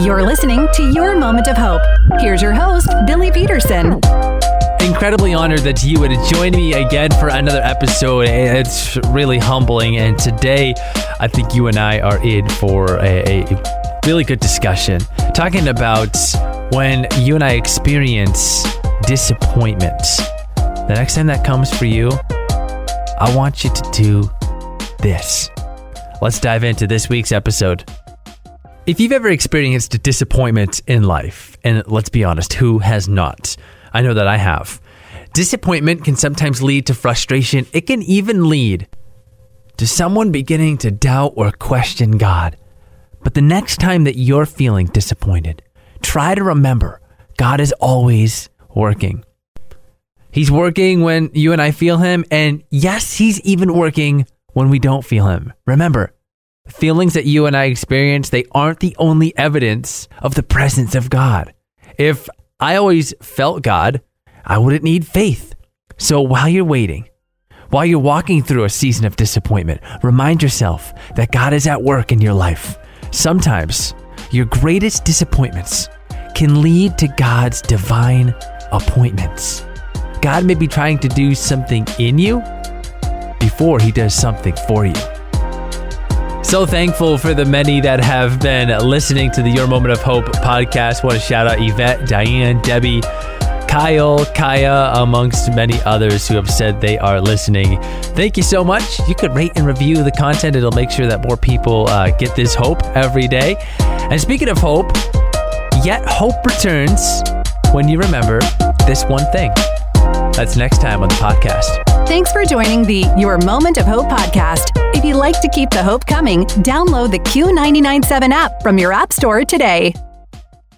You're listening to Your Moment of Hope. Here's your host, Billy Peterson. Incredibly honored that you would join me again for another episode. It's really humbling. And today, I think you and I are in for a, a really good discussion. Talking about when you and I experience disappointment. The next time that comes for you, I want you to do this. Let's dive into this week's episode. If you've ever experienced disappointment in life, and let's be honest, who has not? I know that I have. Disappointment can sometimes lead to frustration. It can even lead to someone beginning to doubt or question God. But the next time that you're feeling disappointed, try to remember God is always working. He's working when you and I feel Him, and yes, He's even working when we don't feel Him. Remember, feelings that you and I experience, they aren't the only evidence of the presence of God. If I always felt God, I wouldn't need faith. So while you're waiting, while you're walking through a season of disappointment, remind yourself that God is at work in your life. Sometimes your greatest disappointments can lead to God's divine appointments. God may be trying to do something in you before he does something for you. So thankful for the many that have been listening to the Your Moment of Hope podcast. Want to shout out Yvette, Diane, Debbie, Kyle, Kaya, amongst many others who have said they are listening. Thank you so much. You could rate and review the content, it'll make sure that more people uh, get this hope every day. And speaking of hope, yet hope returns when you remember this one thing. That's next time on the podcast. Thanks for joining the Your Moment of Hope podcast. If you'd like to keep the hope coming, download the Q997 app from your App Store today.